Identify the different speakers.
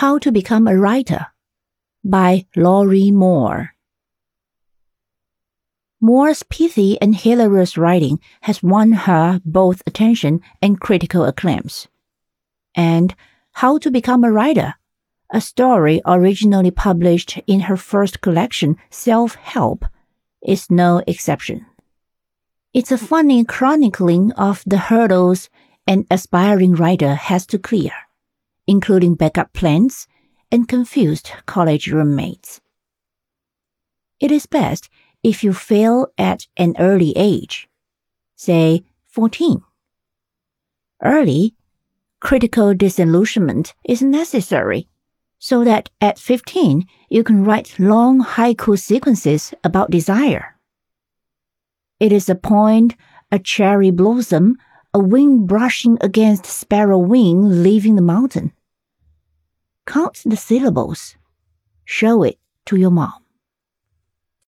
Speaker 1: How to Become a Writer by Lorrie Moore. Moore's pithy and hilarious writing has won her both attention and critical acclaims. And How to Become a Writer, a story originally published in her first collection, Self Help, is no exception. It's a funny chronicling of the hurdles an aspiring writer has to clear, including backup plans and confused college roommates. It is best if you fail at an early age, say 14. Early, critical disillusionment is necessary so that at 15 you can write long haiku sequences about desire. It is a point, a cherry blossom, a wing brushing against sparrow wing leaving the mountain. Count the syllables. Show it to your mom.